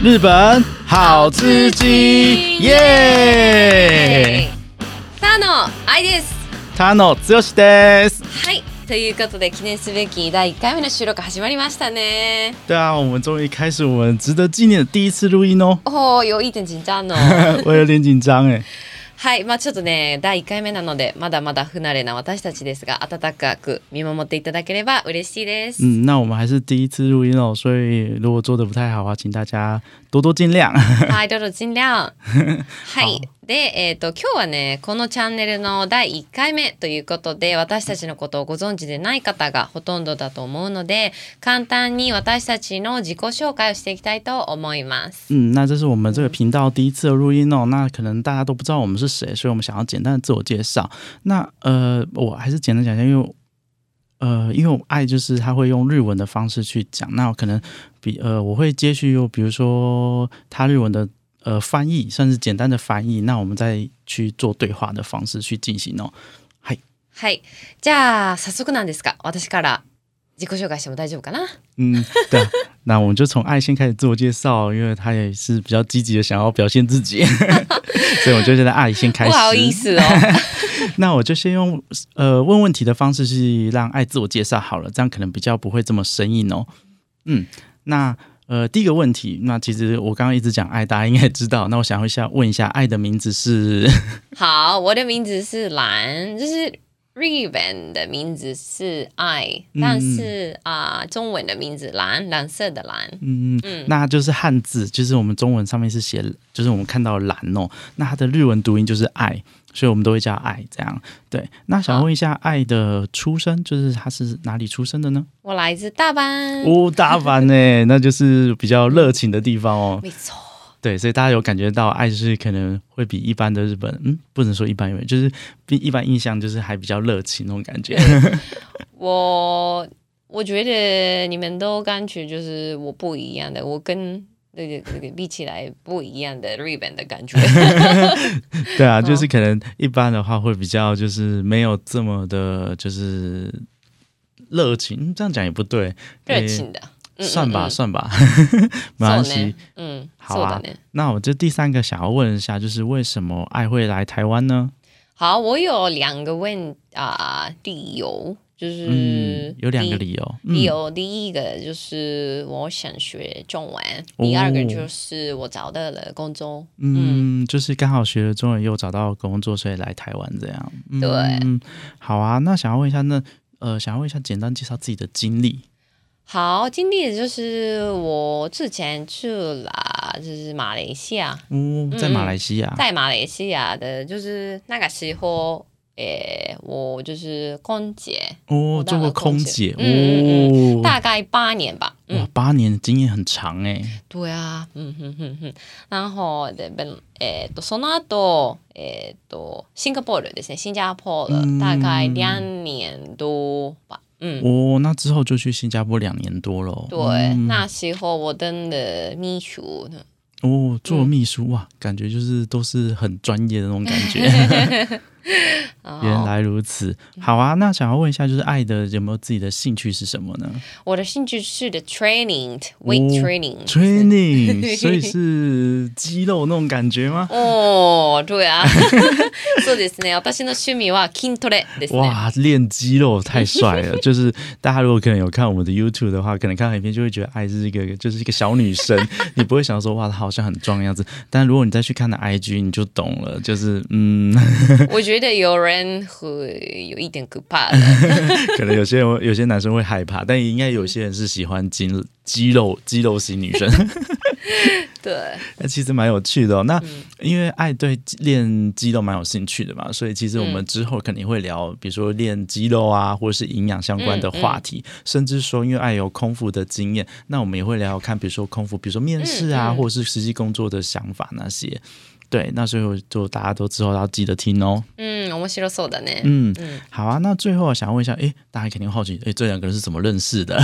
日本好吃鸡，耶！タの愛です。他の強しです。はい。ということで記念すべき第1回目の収録始まりましたね。对啊，我们终于开始我们值得纪念的第一次录音哦。哦，有一点紧张哦。我有点紧张哎，はい、まあちょっとね、第1回目なので、まだまだ不慣れな私たちですが、温かく見守っていただければ嬉しいです。嗯，那我们还是第一次录音哦，所以如果做的不太好啊，请大家多多尽量。はい、多多尽量。はい。で、えっ、ー、と、今日はね、このチャンネルの第1回目ということで、私たちのことをご存知でない方がほとんどだと思うので、簡単に私たちの自己紹介をしていきたいと思います。嗯，那这是我们这个频道第一次的录音哦。那可能大家都不知道我们是谁，所以我们想要简单的自我介绍。那呃，我还是简单讲一下，因为。呃，因为我爱就是他会用日文的方式去讲，那可能比呃，我会接续又比如说他日文的呃翻译，甚至简单的翻译，那我们再去做对话的方式去进行哦。嗨，嗨，じゃあ早速なんですか？私から自己紹介しても大丈夫かな？嗯，对，那我们就从爱先开始自我介绍，因为他也是比较积极的想要表现自己，所以我就得爱先开始。不好意思哦，那我就先用呃问问题的方式去让爱自我介绍好了，这样可能比较不会这么生硬哦。嗯。那呃，第一个问题，那其实我刚刚一直讲爱，大家应该知道。那我想一下问一下，爱的名字是？好，我的名字是蓝，就是日文的名字是爱，但是啊，中文的名字蓝，蓝色的蓝，嗯嗯嗯，那就是汉字，就是我们中文上面是写，就是我们看到蓝哦，那它的日文读音就是爱。所以，我们都会叫爱这样。对，那想问一下，爱的出生就是他是哪里出生的呢？我来自大阪。哦，大阪呢，那就是比较热情的地方哦。没错。对，所以大家有感觉到爱，就是可能会比一般的日本，嗯，不能说一般因本，就是比一般印象就是还比较热情那种感觉。我我觉得你们都感觉就是我不一样的，我跟。这个这个比起来不一样的日本的感觉，对啊，就是可能一般的话会比较就是没有这么的，就是热情。这样讲也不对，热情的算吧算吧，没关系，嗯，好啊。那我这第三个想要问一下，就是为什么爱会来台湾呢？好，我有两个问啊理由。就是有两个理由，理由第一个就是我想学中文，第二个就是我找到了工作。嗯，就是刚好学了中文又找到工作，所以来台湾这样。对，好啊。那想要问一下，那呃，想要问一下，简单介绍自己的经历。好，经历就是我之前去了就是马来西亚，嗯，在马来西亚，在马来西亚的，就是那个时候。诶我就是空姐哦做过空姐哦大概八年吧哇八年的经验很长诶对啊嗯哼哼哼然后这边诶都说那都诶都新加坡的这些新加坡的大概两年多吧嗯哦那之后就去新加坡两年多喽对那时候我真的秘书哦做秘书啊感觉就是都是很专业的那种感觉 原来如此，好啊！那想要问一下，就是爱的有没有自己的兴趣是什么呢？我的兴趣是的 training，weight training，training，所以是肌肉那种感觉吗？哦，对啊，そうですね。私の趣味は筋トレ哇，练肌肉太帅了！就是大家如果可能有看我们的 YouTube 的话，可能看到影片就会觉得爱是一个，就是一个小女生，你不会想说哇，她好像很壮的样子。但如果你再去看她 IG，你就懂了，就是嗯，我觉得。觉得有人会有一点可怕，可能有些人有些男生会害怕，但应该有些人是喜欢肌肌肉肌肉型女生。对，那其实蛮有趣的。那因为爱对练肌肉蛮有兴趣的嘛，所以其实我们之后肯定会聊，比如说练肌肉啊，或者是营养相关的话题，甚至说因为爱有空腹的经验，那我们也会聊看，比如说空腹，比如说面试啊，或者是实际工作的想法那些。对，那最后就大家都之后要记得听哦。嗯，面白そうだね。嗯，好啊。那最后想问一下，诶，大家肯定好奇，诶，这两个人是怎么认识的？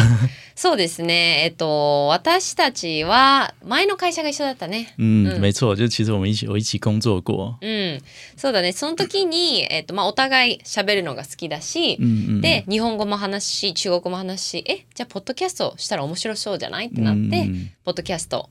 そうですね。えっと、私たちは前の会社が一緒だったね。嗯，没错，就其实我们一起我一起工作过。嗯、そうだね。その時にえっとまあお互い喋るのが好きだし、で日本語も話し、中国語も話し、え、じゃあポッドキャストしたら面白そうじゃないってなって、ポッドキャスト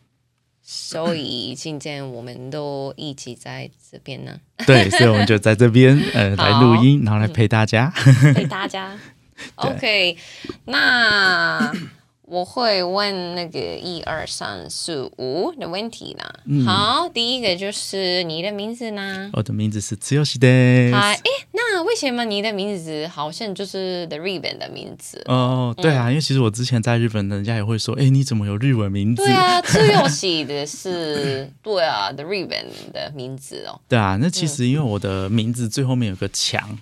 所以今天我们都一起在这边呢，对，所以我们就在这边，呃，来录音，然后来陪大家，陪大家。OK，那。我会问那个一二三四五的问题啦。好，第一个就是你的名字呢？我的名字是自由喜的。哎，那为什么你的名字好像就是 The r i b b n 的名字？哦，对啊，因为其实我之前在日本，人家也会说，哎，你怎么有日文名字？对啊，自由喜的是对啊，The r i b b n 的名字哦。对啊，那其实因为我的名字最后面有个强。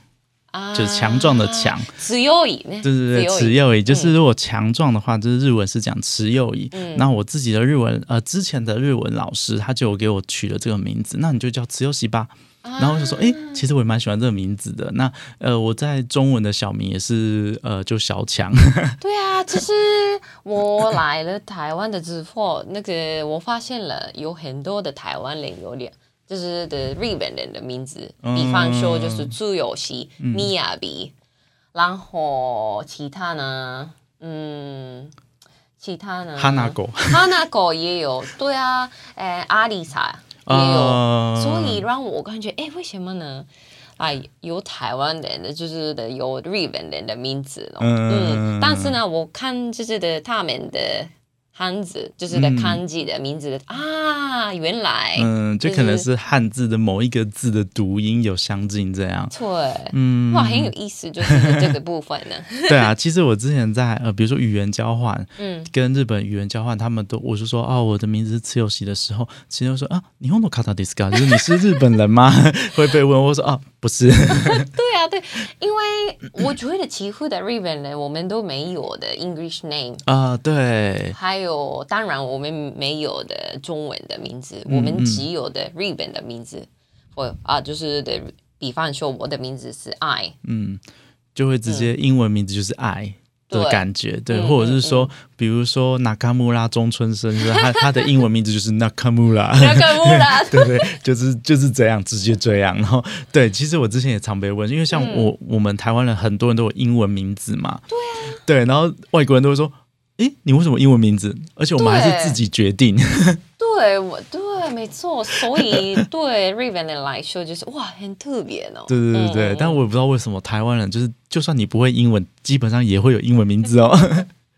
就是强壮的强，持椅呢？对对对，持幼椅就是如果强壮的话，就是日文是讲持有椅。那我自己的日文，呃，之前的日文老师他就给我取了这个名字，那你就叫持有席吧。然后我就说，哎，其实我也蛮喜欢这个名字的。那呃，我在中文的小名也是呃，就小强。对啊，其实我来了台湾的之后，那个我发现了有很多的台湾人有点。就是的，日本人的名字，比方说就是朱友熙、米亚比，然后其他呢，嗯，其他呢，哈娜狗，哈娜狗也有，对啊，诶，阿里茶也有，所以让我感觉，诶，为什么呢？啊，有台湾人的，就是的，有日本人的名字嗯，但是呢，我看就是的，他们的。汉字就是的汉字的名字啊，原来嗯，就可能是汉字的某一个字的读音有相近这样。对，嗯，哇，很有意思，就是这个部分呢。对啊，其实我之前在呃，比如说语言交换，嗯，跟日本语言交换，他们都我是说哦，我的名字是慈有喜的时候，其实就说啊，你ホ不の看到リス就是你是日本人吗？会被问。我说啊，不是。对啊，对，因为我觉得几乎的日本人我们都没有的 English name 啊，对，还有。就当然我们没有的中文的名字，我们只有的日本的名字。或啊，就是的，比方说我的名字是 I，嗯，就会直接英文名字就是爱的感觉，对，或者是说，比如说那卡穆拉中村生，他他的英文名字就是那卡穆拉，那卡穆拉，对对，就是就是这样，直接这样。然后对，其实我之前也常被问，因为像我我们台湾人很多人都有英文名字嘛，对啊，对，然后外国人都会说。哎，你为什么英文名字？而且我们还是自己决定。对，我对，没错，所以 对 Riven 来说就是哇，很特别哦。对对对对，但我也不知道为什么台湾人就是，就算你不会英文，基本上也会有英文名字哦。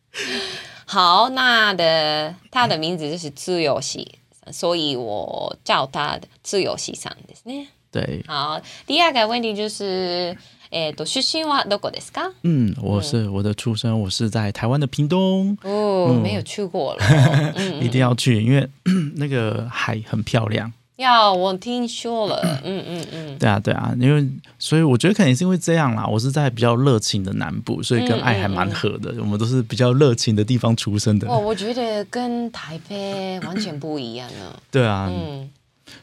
好，那的他的名字就是自由西，所以我叫他自由西ですね。对，好，第二个问题就是。えっと出身はどこですか？嗯，我是我的出生，我是在台湾的屏东。哦，没有去过了，一定要去，因为那个海很漂亮。要我听说了，嗯嗯嗯。对啊对啊，因为所以我觉得可能是因为这样啦。我是在比较热情的南部，所以跟爱还蛮合的。我们都是比较热情的地方出生的。哦，我觉得跟台北完全不一样了。对啊，嗯。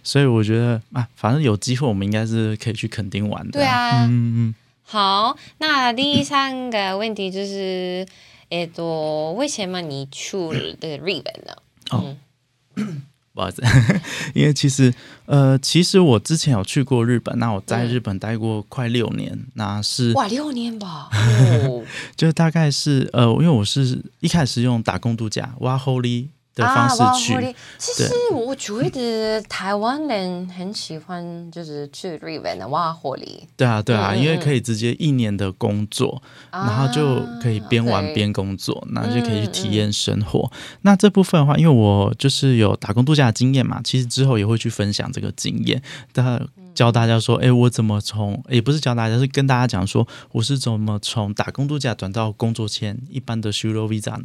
所以我觉得啊，反正有机会我们应该是可以去垦丁玩的。对啊，嗯嗯。好，那第三个问题就是，诶，多为什么你去了日本呢？哦，不好意思，因为其实，呃，其实我之前有去过日本，那我在日本待过快六年，那是哇六年吧？就大概是，呃，因为我是一开始用打工度假哇 Holy。的方式去，其实我觉得台湾人很喜欢，就是去瑞文的瓦霍力。对啊，对啊，因为可以直接一年的工作，然后就可以边玩边工作，然后就可以去体验生活。那这部分的话，因为我就是有打工度假的经验嘛，其实之后也会去分享这个经验。但教大家说，哎，我怎么从也不是教大家，是跟大家讲说，我是怎么从打工度假转到工作签一般的 s k i l visa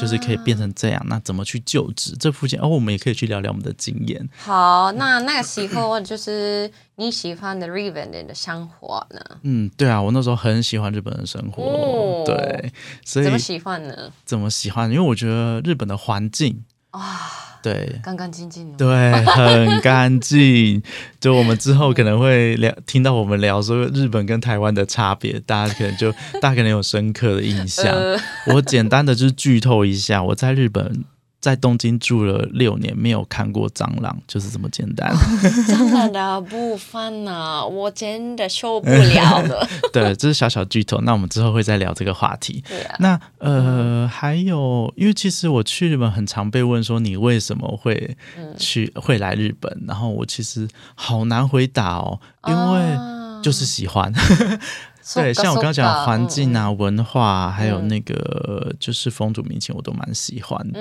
就是可以变成这样。那怎么去就职？这附近，哦，我们也可以去聊聊我们的经验。好，那那个时候就是你喜欢的日本 v n 的生活呢？嗯，对啊，我那时候很喜欢日本的生活。哦，对，所以怎么喜欢呢？怎么喜欢？因为我觉得日本的环境啊。对，干干净净。对，很干净。就我们之后可能会聊，听到我们聊说日本跟台湾的差别，大家可能就大概能有深刻的印象。我简单的就是剧透一下，我在日本。在东京住了六年，没有看过蟑螂，就是这么简单。螂的部分啊，我真的受不了。了。对，这是小小剧透。那我们之后会再聊这个话题。对啊。那呃，还有，因为其实我去日本很常被问说，你为什么会去，会来日本？然后我其实好难回答哦，因为就是喜欢。对，像我刚刚讲环境啊、文化，还有那个就是风土民情，我都蛮喜欢的。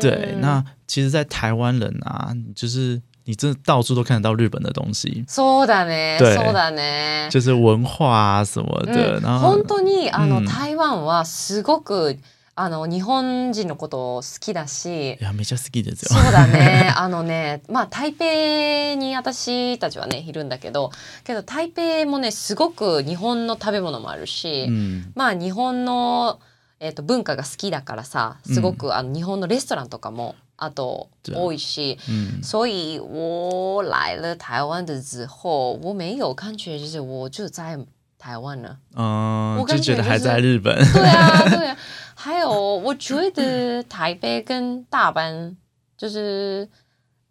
对，那其实，在台湾人啊，就是你真的到处都看得到日本的东西。そうだね。そうだね。就是文化啊什么的，然后。本当にあの台湾はすごく。あの日本人のこと好きだしいやめちゃ好きですよそうだね あのねまあ台北に私たちはねいるんだけどけど台北もねすごく日本の食べ物もあるし、うん、まあ日本の、えーと、文化が好きだからさすごく、うん、あの日本のレストランとかもあと多いし、嗯、所以我来了台湾的之后，我没有感觉就是我就在台湾了，嗯，我感觉、就是、还在日本，对啊，对啊。还有，我觉得台北跟大阪就是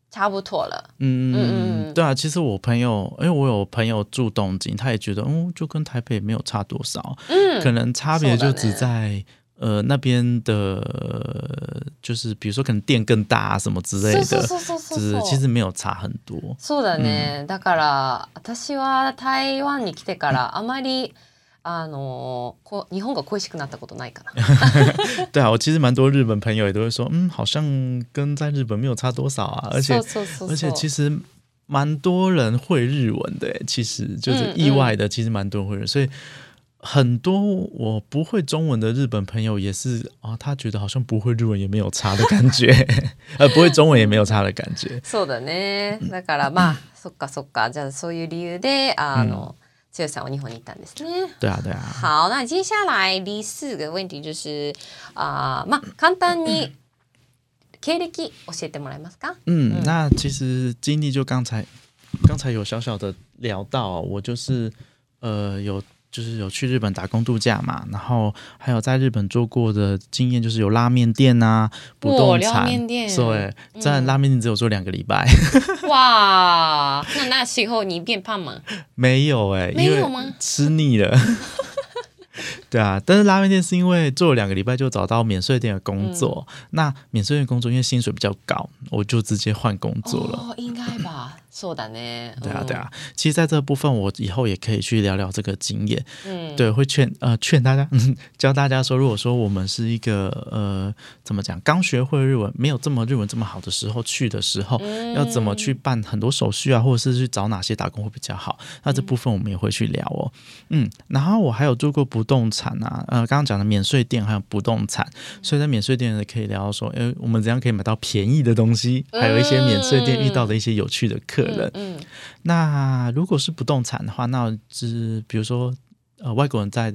差不多了。嗯嗯嗯，对啊，其实我朋友，因为我有朋友住东京，他也觉得，哦，就跟台北没有差多少。嗯，可能差别就只在呃那边的，就是比如说可能店更大啊什么之类的。就是其实没有差很多。そうだね。だから私は台湾に来てからあまりあのこ日本が恋しくなったことないかな？对啊，我其实蛮多日本朋友也都会说，嗯，好像跟在日本没有差多少啊，而且而且其实蛮多人会日文的，其实就是意外的，嗯嗯其实蛮多人会日，所以。很多我不会中文的日本朋友也是啊、哦，他觉得好像不会日文也没有差的感觉，呃，不会中文也没有差的感觉。そうだね。だからまあ、そっかそっか。じゃあそういう理由であの、只有三个日本人的。对啊，对啊。好，那接下来第四个问题就是啊，嘛，簡単に経歴教えてもらえますか？嗯，那其实经历就刚才刚才有小小的聊到，我就是呃有。就是有去日本打工度假嘛，然后还有在日本做过的经验，就是有拉面店啊，不动产，对，在拉面店只有做两个礼拜。哇，那那时候你变胖吗？没有哎，没有吗？吃腻了。对啊，但是拉面店是因为做了两个礼拜就找到免税店的工作，那免税店工作因为薪水比较高，我就直接换工作了，应该吧。うだね。对啊，对啊。其实，在这部分，我以后也可以去聊聊这个经验。嗯，对，会劝呃劝大家，教大家说，如果说我们是一个呃怎么讲，刚学会日文，没有这么日文这么好的时候去的时候，要怎么去办很多手续啊，或者是去找哪些打工会比较好？那这部分我们也会去聊哦。嗯，然后我还有做过不动产啊，呃，刚刚讲的免税店还有不动产，所以在免税店也可以聊说，哎，我们怎样可以买到便宜的东西？还有一些免税店遇到的一些有趣的客。可人，嗯，那如果是不动产的话，那是比如说，呃，外国人在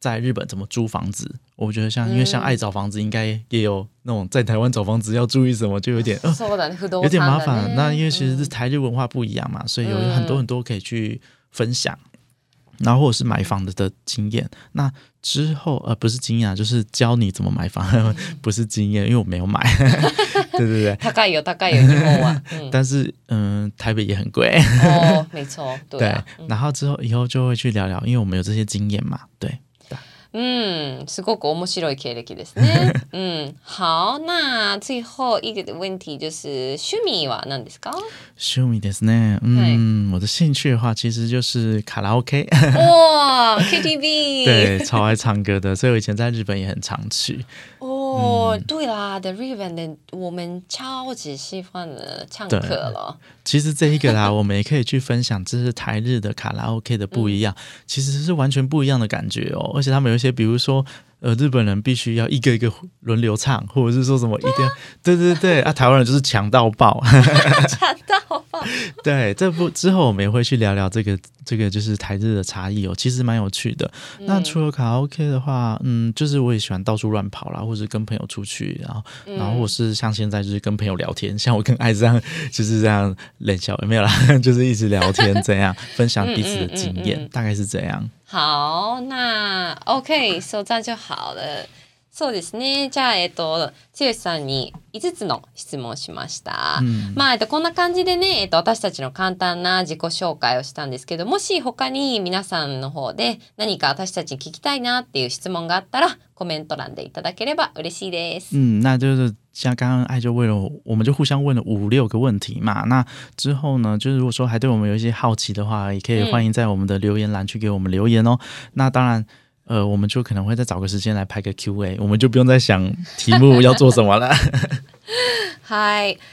在日本怎么租房子？我觉得像因为像爱找房子，应该也有那种在台湾找房子要注意什么，就有点 呃，有点麻烦。那因为其实是台日文化不一样嘛，所以有很多很多可以去分享，然后或者是买房子的经验，那。之后，呃，不是经验，就是教你怎么买房，不是经验，因为我没有买。对对对，大概有大概有一套啊。但是，嗯，台北也很贵。哦，没错，对。对，然后之后以后就会去聊聊，因为我们有这些经验嘛，对。うん、すごく面白い経歴ですね。うん。好，な、最後一个问题就是趣味は何ですか？趣味ですね。うん、我的兴趣的话其实就是卡拉 OK。哇、k t v 对，超爱唱歌的，所以我以前在日本也很常去。哦。哦，对啦，The r i v e n 的我们超级喜欢的唱歌了。其实这一个啦，我们也可以去分享，这是台日的卡拉 OK 的不一样，其实是完全不一样的感觉哦。而且他们有一些，比如说。呃，日本人必须要一个一个轮流唱，或者是说什么一定，对对对，啊，台湾人就是强到爆，强到爆。对，这不之后我们也会去聊聊这个这个就是台日的差异哦，其实蛮有趣的。那除了卡拉 OK 的话，嗯，就是我也喜欢到处乱跑啦，或者跟朋友出去，然后然后或是像现在就是跟朋友聊天，像我跟爱子这样，就是这样冷笑也没有啦，就是一直聊天这样，分享彼此的经验，大概是怎样。好，那 OK，收账就好了。そうですね。じゃあ、えっ、と、剛さんに5つの質問しました。うん、まあ、えっ、と、こんな感じでね、えっ、と、私たちの簡単な自己紹介をしたんですけど、もし他に皆さんの方で何か私たちに聞きたいなっていう質問があったら、コメント欄でいただければ嬉しいです。うん、那就是像刚刚艾就问了，我们就互相问了五六个问题嘛。那之后呢，就是如果说还对我们有一些好奇的话，也可以欢迎在我们的留言栏去给我们留言哦。嗯、那当然。呃，我们就可能会再找个时间来拍个 Q&A，我们就不用再想题目 要做什么了。h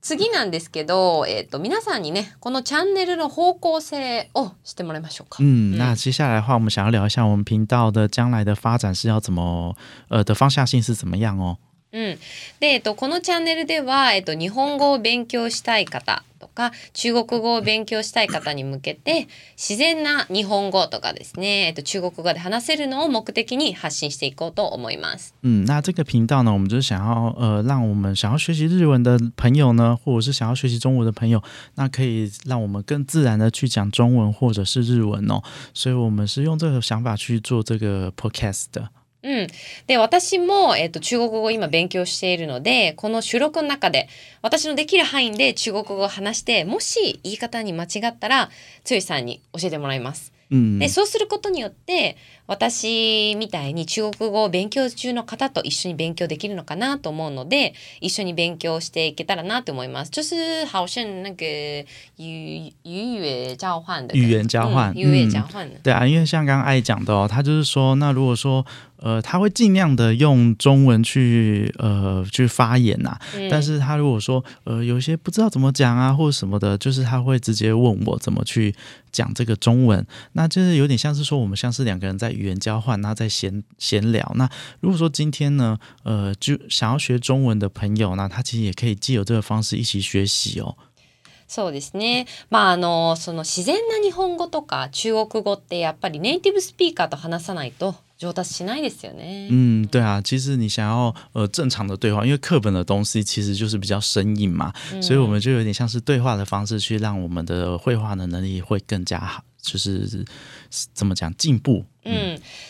次なんですけど、えっと、皆さんにね、このチャンネルの方向性をしてもらいましょうか。嗯，那接下来的话，我们想要聊一下我们频道的将来的发展是要怎么，呃，的方向性是怎么样哦。うん、で、えっと、このチャンネルでは、えっと、日本語を勉強したい方とか中国語を勉強したい方に向けて自然な日本語とかですね、えっと、中国語で話せるのを目的に発信していこうと思います。嗯，那这个频道呢，我们就是想要呃，让我们想要学习日文的朋友呢，或者是想要学习中文的朋友，那可以让我们更自然的去讲中文或者是日文哦。所以我们是用这个想法去做这个 podcast 的。うん。で、私も、えっ、ー、と、中国語を今勉強しているので、この収録の中で、私のできる範囲で中国語を話して、もし言い方に間違ったら、剛さんに教えてもらいます。うん、でそうすることによって私みたいに中国語を勉強中の方と一緒に勉強できるのかなと思うので一緒に勉強していけたらなと思います。就是好像那个语语言交换的语言交换、语言交换、嗯。对啊，因为像刚刚爱讲的哦，他就是说，那如果说呃，他会尽量的用中文去呃去发言呐。但是他如果说呃有一些不知道怎么讲啊或者什么的，就是他会直接问我怎么去讲这个中文。那就是有点像是说我们像是两个人在语言交换，然后在闲闲聊。那如果说今天呢，呃，就想要学中文的朋友呢，他其实也可以借由这个方式一起学习哦。そうですね。まああのその自然な日本語とか中国語ってやっぱりネイティブスピーカーと話さないと。上達しないですよね。嗯，对啊，其实你想要呃正常的对话，因为课本的东西其实就是比较生硬嘛，嗯、所以我们就有点像是对话的方式去让我们的绘画的能力会更加好。就是怎么讲进步。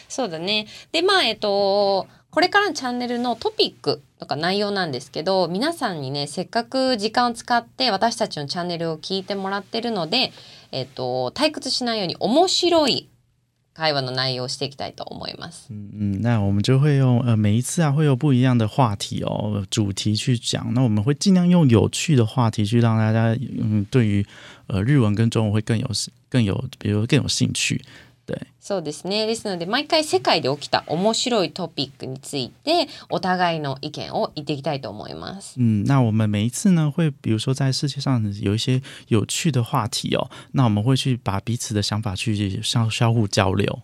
そうだね。で、まあ、えっと、これからのチャンネルのトピックとか内容なんですけど、皆さんにね、せっかく時間を使って私たちのチャンネルを聞いてもらってるので、えっと、退屈しないように面白い会话の内容，していきたいと思います。嗯嗯，那我们就会用呃每一次啊，会有不一样的话题哦，主题去讲。那我们会尽量用有趣的话题去让大家，嗯，对于呃日文跟中文会更有更有，比如更有兴趣。対そうですねですので毎回世界で起きた面白いトピックについてお互いの意見を言っていきたいと思います。う那我们每一次呢，会比如说在世界上有一些有趣的话题哦，那我们会去把彼此的想法去相互交流。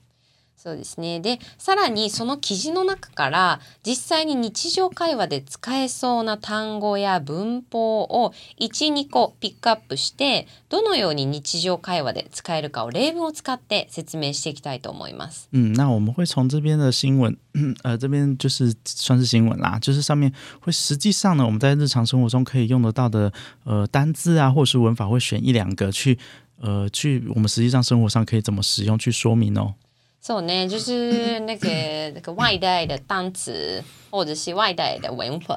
そうですねでさらにその記事の中から実際に日常会話で使えそうな単語や文法を12個ピックアップしてどのように日常会話で使えるかを例文を使って説明していきたいと思います。嗯，那我们会从这边的新闻，呃，这边就是算是新闻啦，就是上面会实际上呢，我们在日常生活中可以用得到的呃单字啊，或是文法，会选一两个去呃去我们实际上生活上可以怎么使用去说明哦。所以呢，就是那个 那个外带的单词，或者是外带的文本，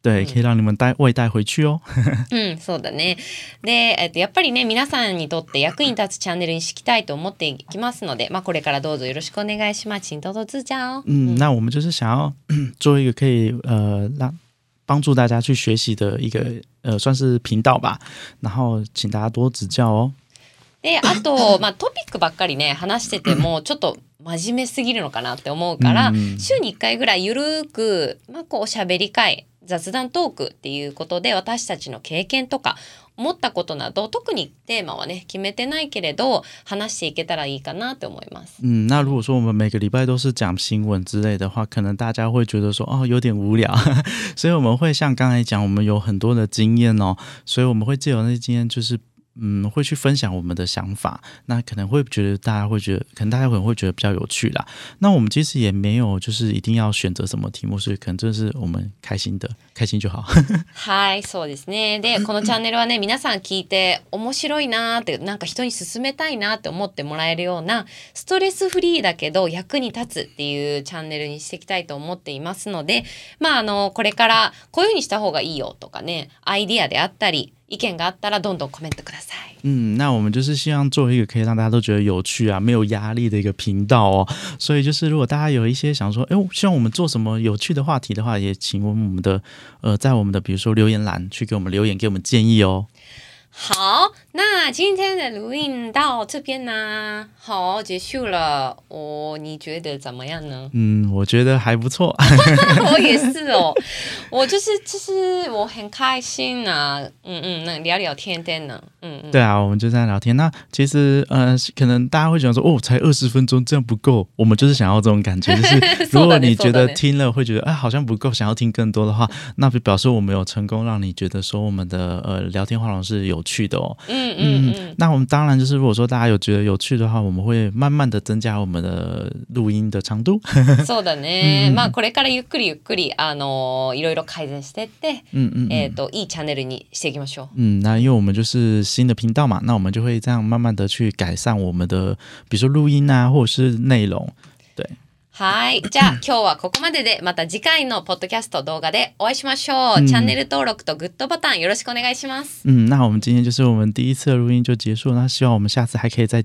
对，可以让你们带外带回去哦。嗯，そうだね。で、やっぱりね、皆さんにとって役に立つチャンネルにしたいと思っていきますので、まあこれからどうぞよろしくお願いします。请多多指教哦。嗯，那我们就是想要 做一个可以呃让帮助大家去学习的一个呃算是频道吧，然后请大家多指教哦。であと、まあ、トピックばっかりね話しててもちょっと真面目すぎるのかなって思うから、うん、週に1回ぐらいゆるく、まあ、こうおしゃべり会雑談トークっていうことで私たちの経験とか思ったことなど特にテーマはね決めてないけれど話していけたらいいかなと思います。嗯，那如果说我们每个礼拜都是讲新闻之类的话，可能大家会觉得说哦有点无聊，所以我们会像刚才讲，我们有很多的经验哦，所以我们会借由那些经验就是。嗯，会去分享我们的想法，那可能会觉得大家会觉得，可能大家可能会觉得比较有趣啦。那我们其实也没有就是一定要选择什么题目，是可能这是我们开心的，开心就好。はい、そうですね。で、このチャンネルはね、皆さん聞いて面白いなって、なんか人に勧めたいなって思ってもらえるようなストレスフリーだけど役に立つっていうチャンネルにしていきたいと思っていますので、まああのこれからこういうふうにした方がいいよとかね、アイディアであったり。意見があったらどんどんコメントください。嗯，那我们就是希望做一个可以让大家都覺得有趣啊、沒有壓力的一個頻道哦。所以就是如果大家有一些想說，哎，希望我們做什麼有趣的話題的話，也請問我們的，呃，在我們的，比如說留言欄去給我們留言，給我們建議哦。好。那今天的录音到这边呢，好结束了。哦，你觉得怎么样呢？嗯，我觉得还不错。我也是哦，我就是其实我很开心啊。嗯嗯，那聊聊天天呢，嗯嗯，对啊，我们就样聊天。那其实呃，可能大家会想说，哦，才二十分钟，这样不够。我们就是想要这种感觉，就是 如果你觉得听了会觉得啊，好像不够，想要听更多的话，那表示我们有成功让你觉得说我们的呃聊天话筒是有趣的哦。嗯。嗯嗯嗯，那我们当然就是，如果说大家有觉得有趣的话，我们会慢慢的增加我们的录音的长度。そうだね。まあこれからゆっくりゆっくりあのいろいろ改善してって、うんうん。えっといいチャンネルにしていきましょう。うん、那因为我们就是新的频道嘛，那我们就会这样慢慢的去改善我们的，比如说录音啊，或者是内容。はい。じゃあ 今日はここまでで、また次回のポッドキャスト動画でお会いしましょう。チャンネル登録とグッドボタンよろしくお願いします。嗯，那我们今天就是我们第一次的录音就结束那希望我们下次还可以再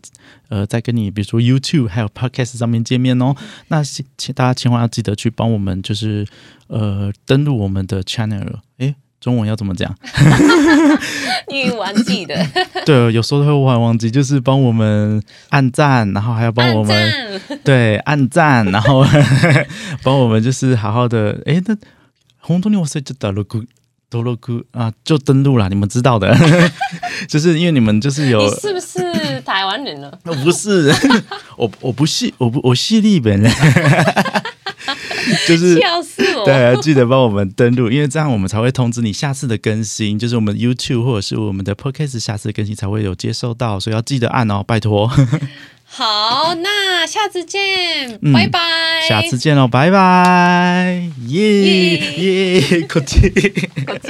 呃再跟你，比如说 YouTube 还有 Podcast 上面见面哦。那请大家千万要记得去帮我们就是呃登录我们的 channel，诶。中文要怎么讲？你忘记的，对，有时候会忘忘记，就是帮我们按赞，然后还要帮我们对按赞，然后 帮我们就是好好的。哎，那红动力我睡就登录，登录啊就登录了，你们知道的，就是因为你们就是有，是不是台湾人了？不是，我我不是，我不我是日本人。就是，对，记得帮我们登录，因为这样我们才会通知你下次的更新，就是我们 YouTube 或者是我们的 Podcast 下次更新才会有接收到，所以要记得按哦，拜托。好，那下次见，拜拜。下次见哦，拜拜。耶耶，果汁，果 汁